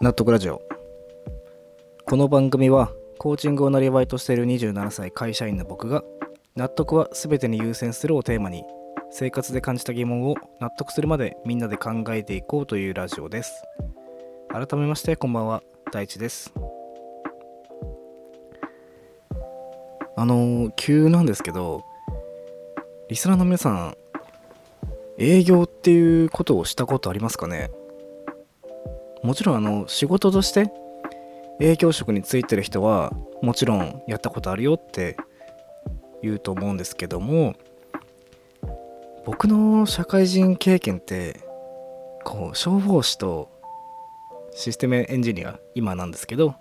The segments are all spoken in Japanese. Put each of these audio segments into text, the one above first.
納得ラジオ。この番組はコーチングをなりわいとしている27歳会社員の僕が納得は全てに優先するをテーマに生活で感じた疑問を納得するまでみんなで考えていこうというラジオです。改めましてこんばんは。大地です。あの急なんですけどリスナーの皆さん営業っていうことをしたことありますかね？もちろんあの仕事として営業職についてる人はもちろんやったことあるよって言うと思うんですけども僕の社会人経験ってこう消防士とシステムエンジニア今なんですけど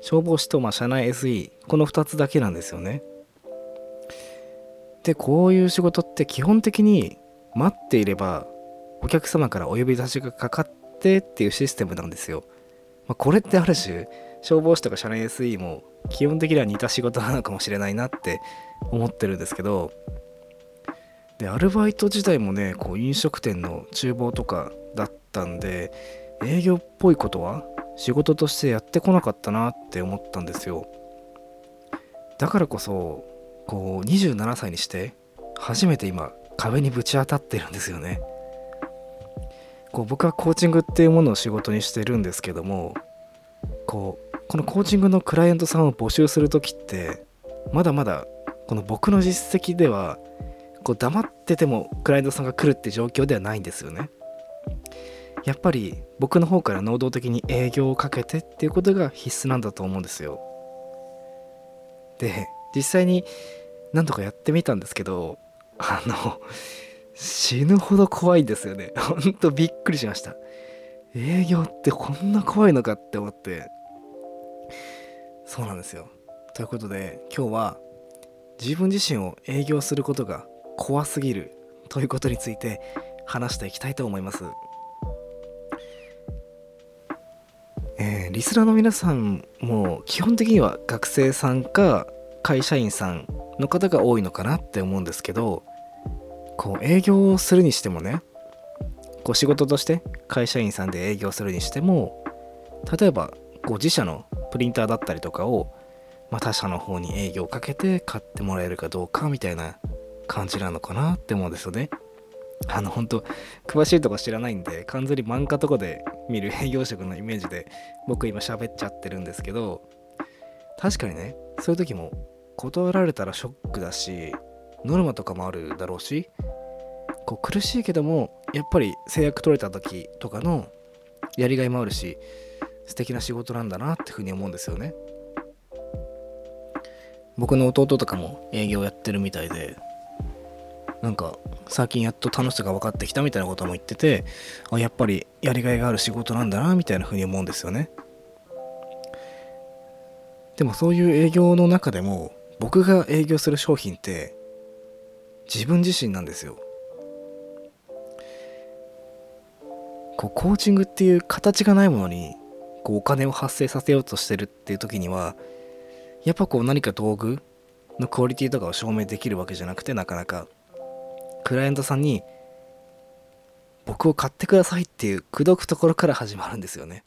消防士とまあ社内 SE この2つだけなんですよね。でこういう仕事って基本的に待っていればお客様からお呼び出しがかかってっていうシステムなんですよ。まあ、これってある種消防士とか社内 SE も基本的には似た仕事なのかもしれないなって思ってるんですけどでアルバイト時代もねこう飲食店の厨房とかだったんで営業っぽいことは仕事としてやってこなかったなって思ったんですよだからこそこう27歳にして初めて今壁にぶち当たってるんですよねこう僕はコーチングっていうものを仕事にしてるんですけどもこうこのコーチングのクライアントさんを募集する時ってまだまだこの僕の実績ではこう黙っててもクライアントさんが来るって状況ではないんですよね。やっぱり僕の方から能動的に営業をかけてっていうことが必須なんだと思うんですよ。で実際に何とかやってみたんですけどあの死ぬほど怖いんですよね。ほんとびっくりしました。営業ってこんな怖いのかって思って。そうなんですよ。ということで今日は自分自身を営業することが怖すぎる。ということについて話していきたいと思います。えー、リスナーの皆さんも基本的には学生さんか会社員さんの方が多いのかなって思うんですけどこう営業をするにしてもねこう仕事として会社員さんで営業するにしても例えばこう自社のプリンターだったりとかを、まあ、他社の方に営業をかけて買ってもらえるかどうかみたいな感じなのかなって思うんですよね。あの本当詳しいとこ知らないんで完全に漫画とかで見る 営業職のイメージで僕今喋っちゃってるんですけど確かにねそういう時も断られたらショックだしノルマとかもあるだろうしこう苦しいけどもやっぱり制約取れた時とかのやりがいもあるし素敵な仕事なんだなってふうに思うんですよね。僕の弟とかも営業やってるみたいでなんか最近やっと楽しさが分かってきたみたいなことも言っててあやっぱりやりがいがある仕事なんだなみたいなふうに思うんですよね。でもそういう営業の中でも僕が営業する商品って自分自身なんですよ。こうコーチングっていう形がないものにこうお金を発生させようとしてるっていう時にはやっぱこう何か道具のクオリティとかを証明できるわけじゃなくてなかなかクライアントさんに僕を買ってくださいっていう口説くところから始まるんですよね。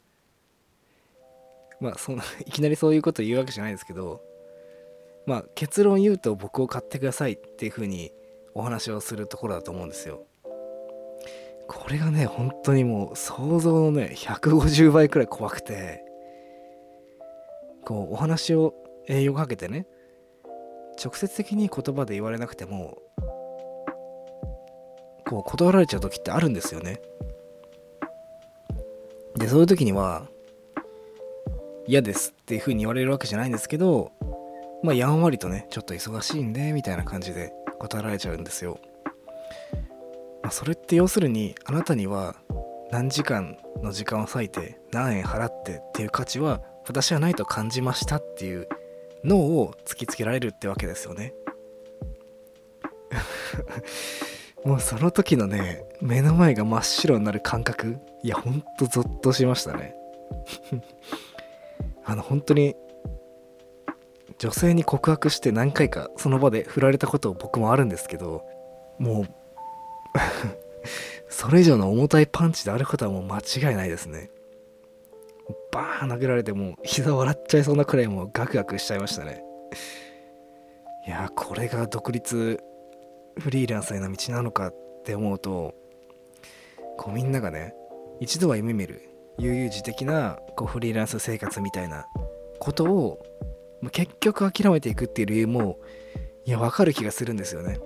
まあそん いきなりそういうこと言うわけじゃないですけどまあ結論言うと僕を買ってくださいっていうふうにお話をするところだと思うんですよ。これがね本当にもう想像のね150倍くらい怖くてこうお話を栄養かけてね直接的に言葉で言われなくてもこう断られちゃう時ってあるんですよね。でそういう時には嫌ですっていう風に言われるわけじゃないんですけどまあやんわりとねちょっと忙しいんでみたいな感じで断られちゃうんですよ。まあ、それって要するにあなたには何時間の時間を割いて何円払ってっていう価値は私はないと感じましたっていうのを突きつけられるってわけですよね。もうその時のね目の前が真っ白になる感覚いやほんとゾッとしましたね。あの本当に女性に告白して何回かその場で振られたこと僕もあるんですけどもう それ以上の重たいパンチであることはもう間違いないですね。バーン投げられてもう膝笑っちゃいそうなくらいもうガクガクしちゃいましたね。いやこれが独立フリーランスへの道なのかって思うとこうみんながね一度は夢見る悠々自適なこうフリーランス生活みたいなことを結局諦めていくっていう理由もいや分かる気がするんですよね。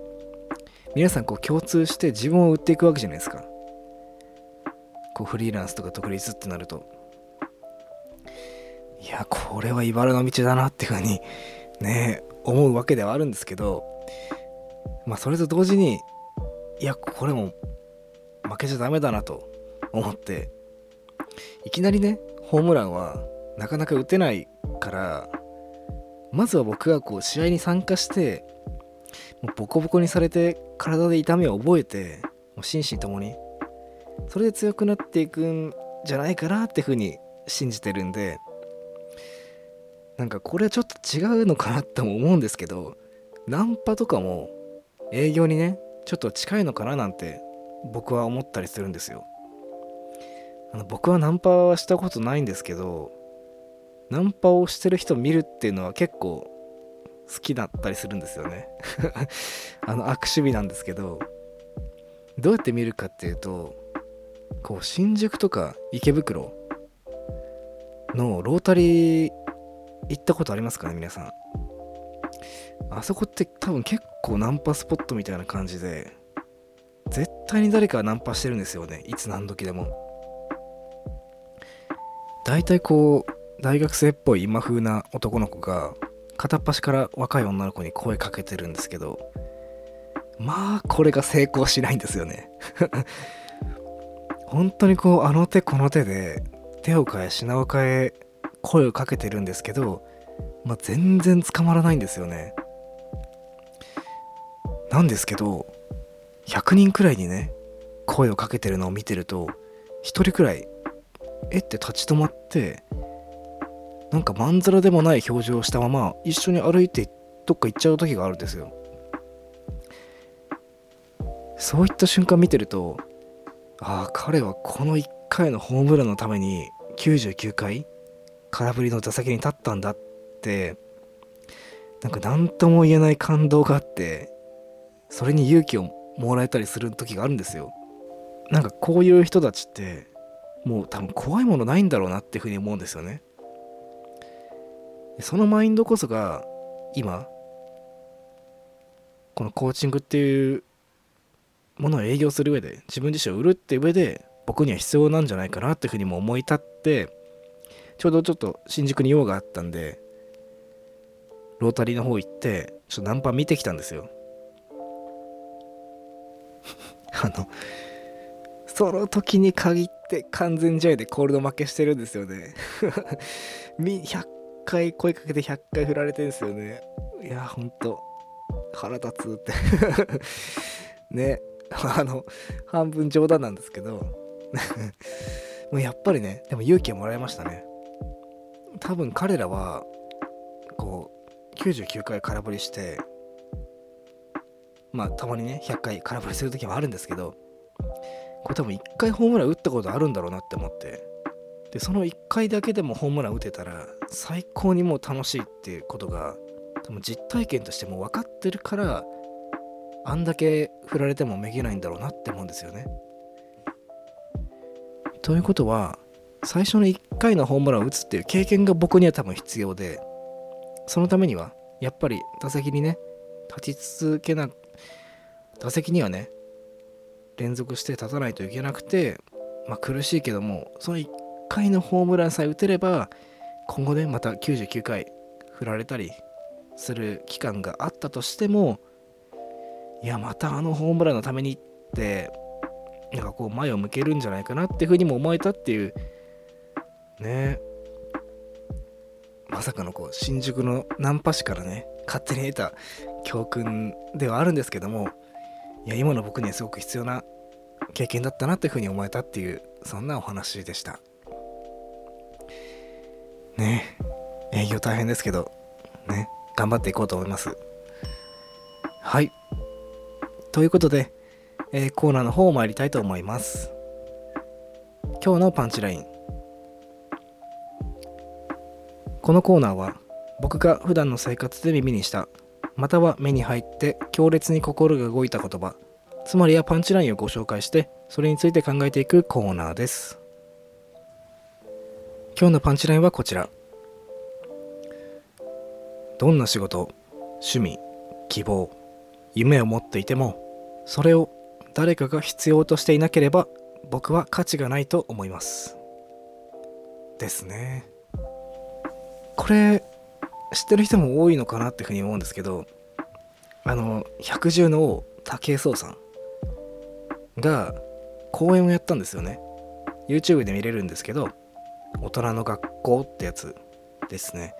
皆さんこう共通して自分を売っていくわけじゃないですか。こうフリーランスとか独立ってなると。いやこれは茨の道だなっていうふうにね思うわけではあるんですけどまあそれと同時にいやこれも負けちゃダメだなと思っていきなりねホームランはなかなか打てないからまずは僕がこう試合に参加してもうボコボコにされて体で痛みを覚えてもう心身ともにそれで強くなっていくんじゃないかなっていうふうに信じてるんでなんかこれはちょっと違うのかなっても思うんですけどナンパとかも営業にねちょっと近いのかななんて僕は思ったりするんですよ。あの僕はナンパはしたことないんですけどナンパをしてる人見るっていうのは結構好きだったりするんですよね。あの悪趣味なんですけどどうやって見るかっていうとこう新宿とか池袋のロータリー行ったことありますかね皆さん。あそこって多分結構ナンパスポットみたいな感じで絶対に誰かナンパしてるんですよね。いつ何時でも。大体こう大学生っぽい今風な男の子が片っ端から若い女の子に声かけてるんですけどまあこれが成功しないんですよね。本当にこうあの手この手で手を変え品を変え声をかけてるんですけど、まあ、全然捕まらないんですよね。なんですけど100人くらいにね声をかけてるのを見てると1人くらいえって立ち止まってなんかまんざらでもない表情をしたまま一緒に歩いてどっか行っちゃう時があるんですよ。そういった瞬間見てるとああ彼はこの1回のホームランのために99回空振りの座席に立ったんだってなんか何とも言えない感動があってそれに勇気をもらえたりする時があるんですよ。なんかこういう人たちってもう多分怖いものないんだろうなっていうふうに思うんですよね。そのマインドこそが今このコーチングっていうものを営業する上で自分自身を売るって上で僕には必要なんじゃないかなっていうふうにも思い立ってちょうどちょっと新宿に用があったんでロータリーの方行ってちょっとナンパ見てきたんですよ。あのその時に限って完全試合でコールド負けしてるんですよね。100回声かけて100回振られてんすよね。いやほんと。腹立つって。ね。あの半分冗談なんですけど。もうやっぱりねでも勇気をもらいましたね。多分彼らはこう99回空振りしてまあたまにね100回空振りする時もあるんですけどこれ多分1回ホームラン打ったことあるんだろうなって思って。でその1回だけでもホームラン打てたら最高にもう楽しいっていうことが多分実体験としても分かってるからあんだけ振られてもめげないんだろうなって思うんですよね。ということは最初の1回のホームランを打つっていう経験が僕には多分必要でそのためにはやっぱり打席にね立ち続けな打席にはね連続して立たないといけなくてまあ苦しいけどもその1回のホームランさえ打てれば今後ねまた99回振られたりする期間があったとしてもいやまたあのホームランのためにってなんかこう前を向けるんじゃないかなっていうふうにも思えたっていうね。まさかのこう新宿のナンパ師からね勝手に得た教訓ではあるんですけどもいや今の僕にはすごく必要な経験だったなっていうふうに思えたっていうそんなお話でした。ね。営業大変ですけどね。頑張っていこうと思います。はい。ということで、えー、コーナーの方を参りたいと思います。今日のパンチライン。このコーナーは僕が普段の生活で耳にしたまたは目に入って強烈に心が動いた言葉つまりはパンチラインをご紹介してそれについて考えていくコーナーです。今日のパンチラインはこちら。どんな仕事趣味希望夢を持っていてもそれを誰かが必要としていなければ僕は価値がないと思います。ですね。これ知ってる人も多いのかなっていうふうに思うんですけどあの百獣の王武井壮さんが講演をやったんですよね。YouTube で見れるんですけど大人の学校ってやつですね。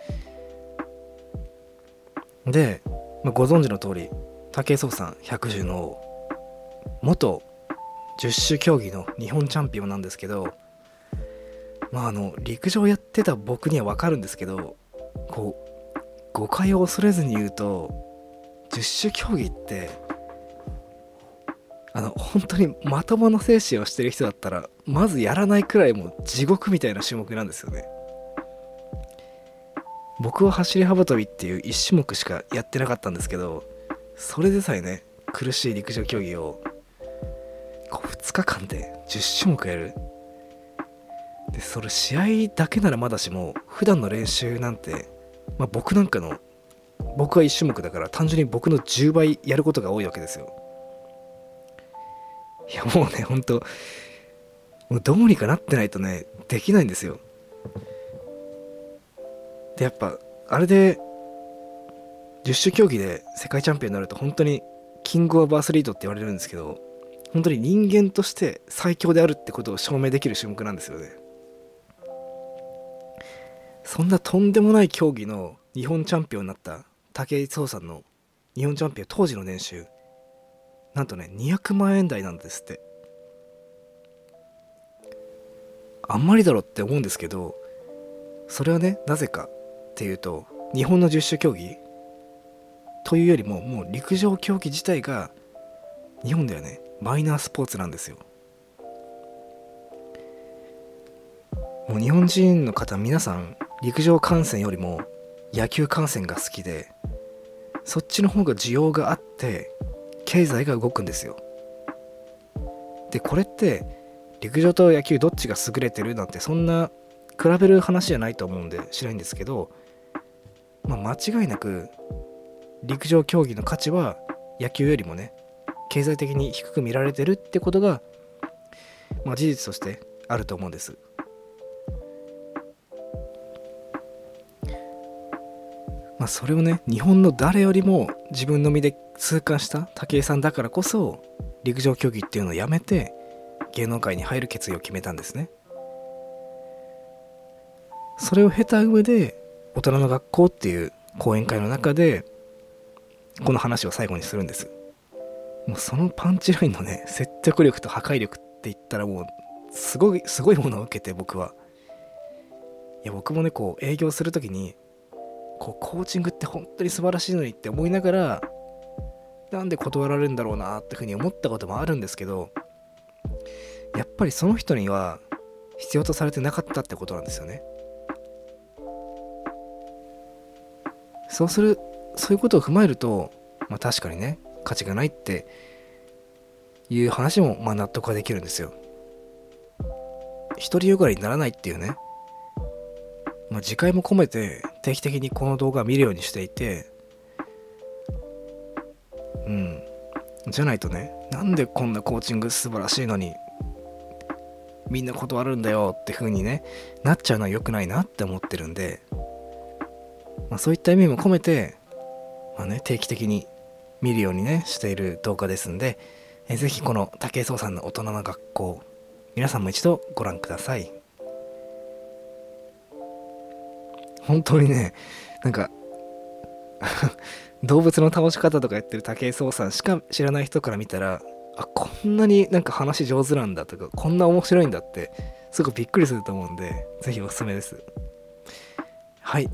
で、まあ、ご存知の通り武井壮さん百獣の王。元十種競技の日本チャンピオンなんですけどまああの陸上やってた僕には分かるんですけどこう誤解を恐れずに言うと十種競技ってあの本当にまともな精神をしてる人だったらまずやらないくらいもう地獄みたいな種目なんですよね。僕は走り幅跳びっていう1種目しかやってなかったんですけどそれでさえね苦しい陸上競技を2日間で10種目やる。でそれ試合だけならまだしも普段の練習なんて、まあ、僕なんかの僕は1種目だから単純に僕の10倍やることが多いわけですよ。いやもうねほんともうどうにかなってないとねできないんですよ。でやっぱあれで10種競技で世界チャンピオンになると本当にキングオブアスリートって言われるんですけど本当に人間として最強であるってことを証明できる種目なんですよね。そんなとんでもない競技の日本チャンピオンになった武井壮さんの日本チャンピオン当時の年収なんとね200万円台なんですって。あんまりだろって思うんですけどそれはねなぜかっていうと日本の十種競技というよりももう陸上競技自体が日本ではねマイナースポーツなんですよ。もう日本人の方皆さん陸上観戦よりも野球観戦が好きでそっちの方が需要があって経済が動くんですよでこれって陸上と野球どっちが優れてるなんてそんな比べる話じゃないと思うんでしないんですけど、まあ、間違いなく陸上競技の価値は野球よりもね経済的に低く見られてるってことが、まあ、事実としてあると思うんです。まあ、それをね日本の誰よりも自分の身で痛感した武井さんだからこそ陸上競技っていうのをやめて芸能界に入る決意を決めたんですね。それを経た上で大人の学校っていう講演会の中でこの話を最後にするんです。もうそのパンチラインのね説得力と破壊力って言ったらもうすごいすごいものを受けて僕はいや僕もねこう営業する時にこうコーチングって本当に素晴らしいのにって思いながらなんで断られるんだろうなってふうに思ったこともあるんですけどやっぱりその人には必要とされてなかったってことなんですよねそうするそういうことを踏まえるとまあ確かにね価値がないっていう話もまあ納得はできるんですよ。独りよがりにならないっていうね、まあ、次回も込めて定期的にこの動画を見るようにしていてうん。じゃないとねなんでこんなコーチング素晴らしいのにみんな断るんだよって風にねなっちゃうのは良くないなって思ってるんで、まあ、そういった意味も込めて、まあね、定期的に見るようにねしている動画ですんで、えー、ぜひこの武井壮さんの大人の学校皆さんも一度ご覧ください。本当にねなんか 動物の倒し方とかやってる武井壮さんしか知らない人から見たらあこんなになんか話上手なんだとかこんな面白いんだってすごくびっくりすると思うんでぜひおすすめです。はい。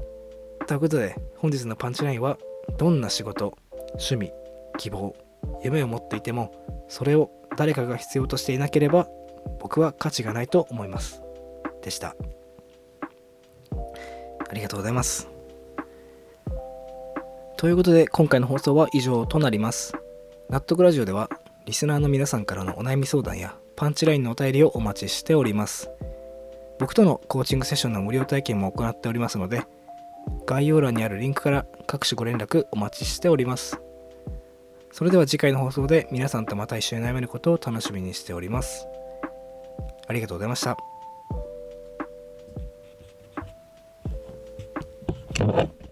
ということで本日のパンチラインはどんな仕事趣味希望夢を持っていてもそれを誰かが必要としていなければ僕は価値がないと思います。でした。ありがとうございます。ということで今回の放送は以上となります。納得ラジオではリスナーの皆さんからのお悩み相談やパンチラインのお便りをお待ちしております。僕とのコーチングセッションの無料体験も行っておりますので概要欄にあるリンクから各種ご連絡お待ちしております。それでは次回の放送で皆さんとまた一緒に悩めることを楽しみにしております。ありがとうございました。Thank you.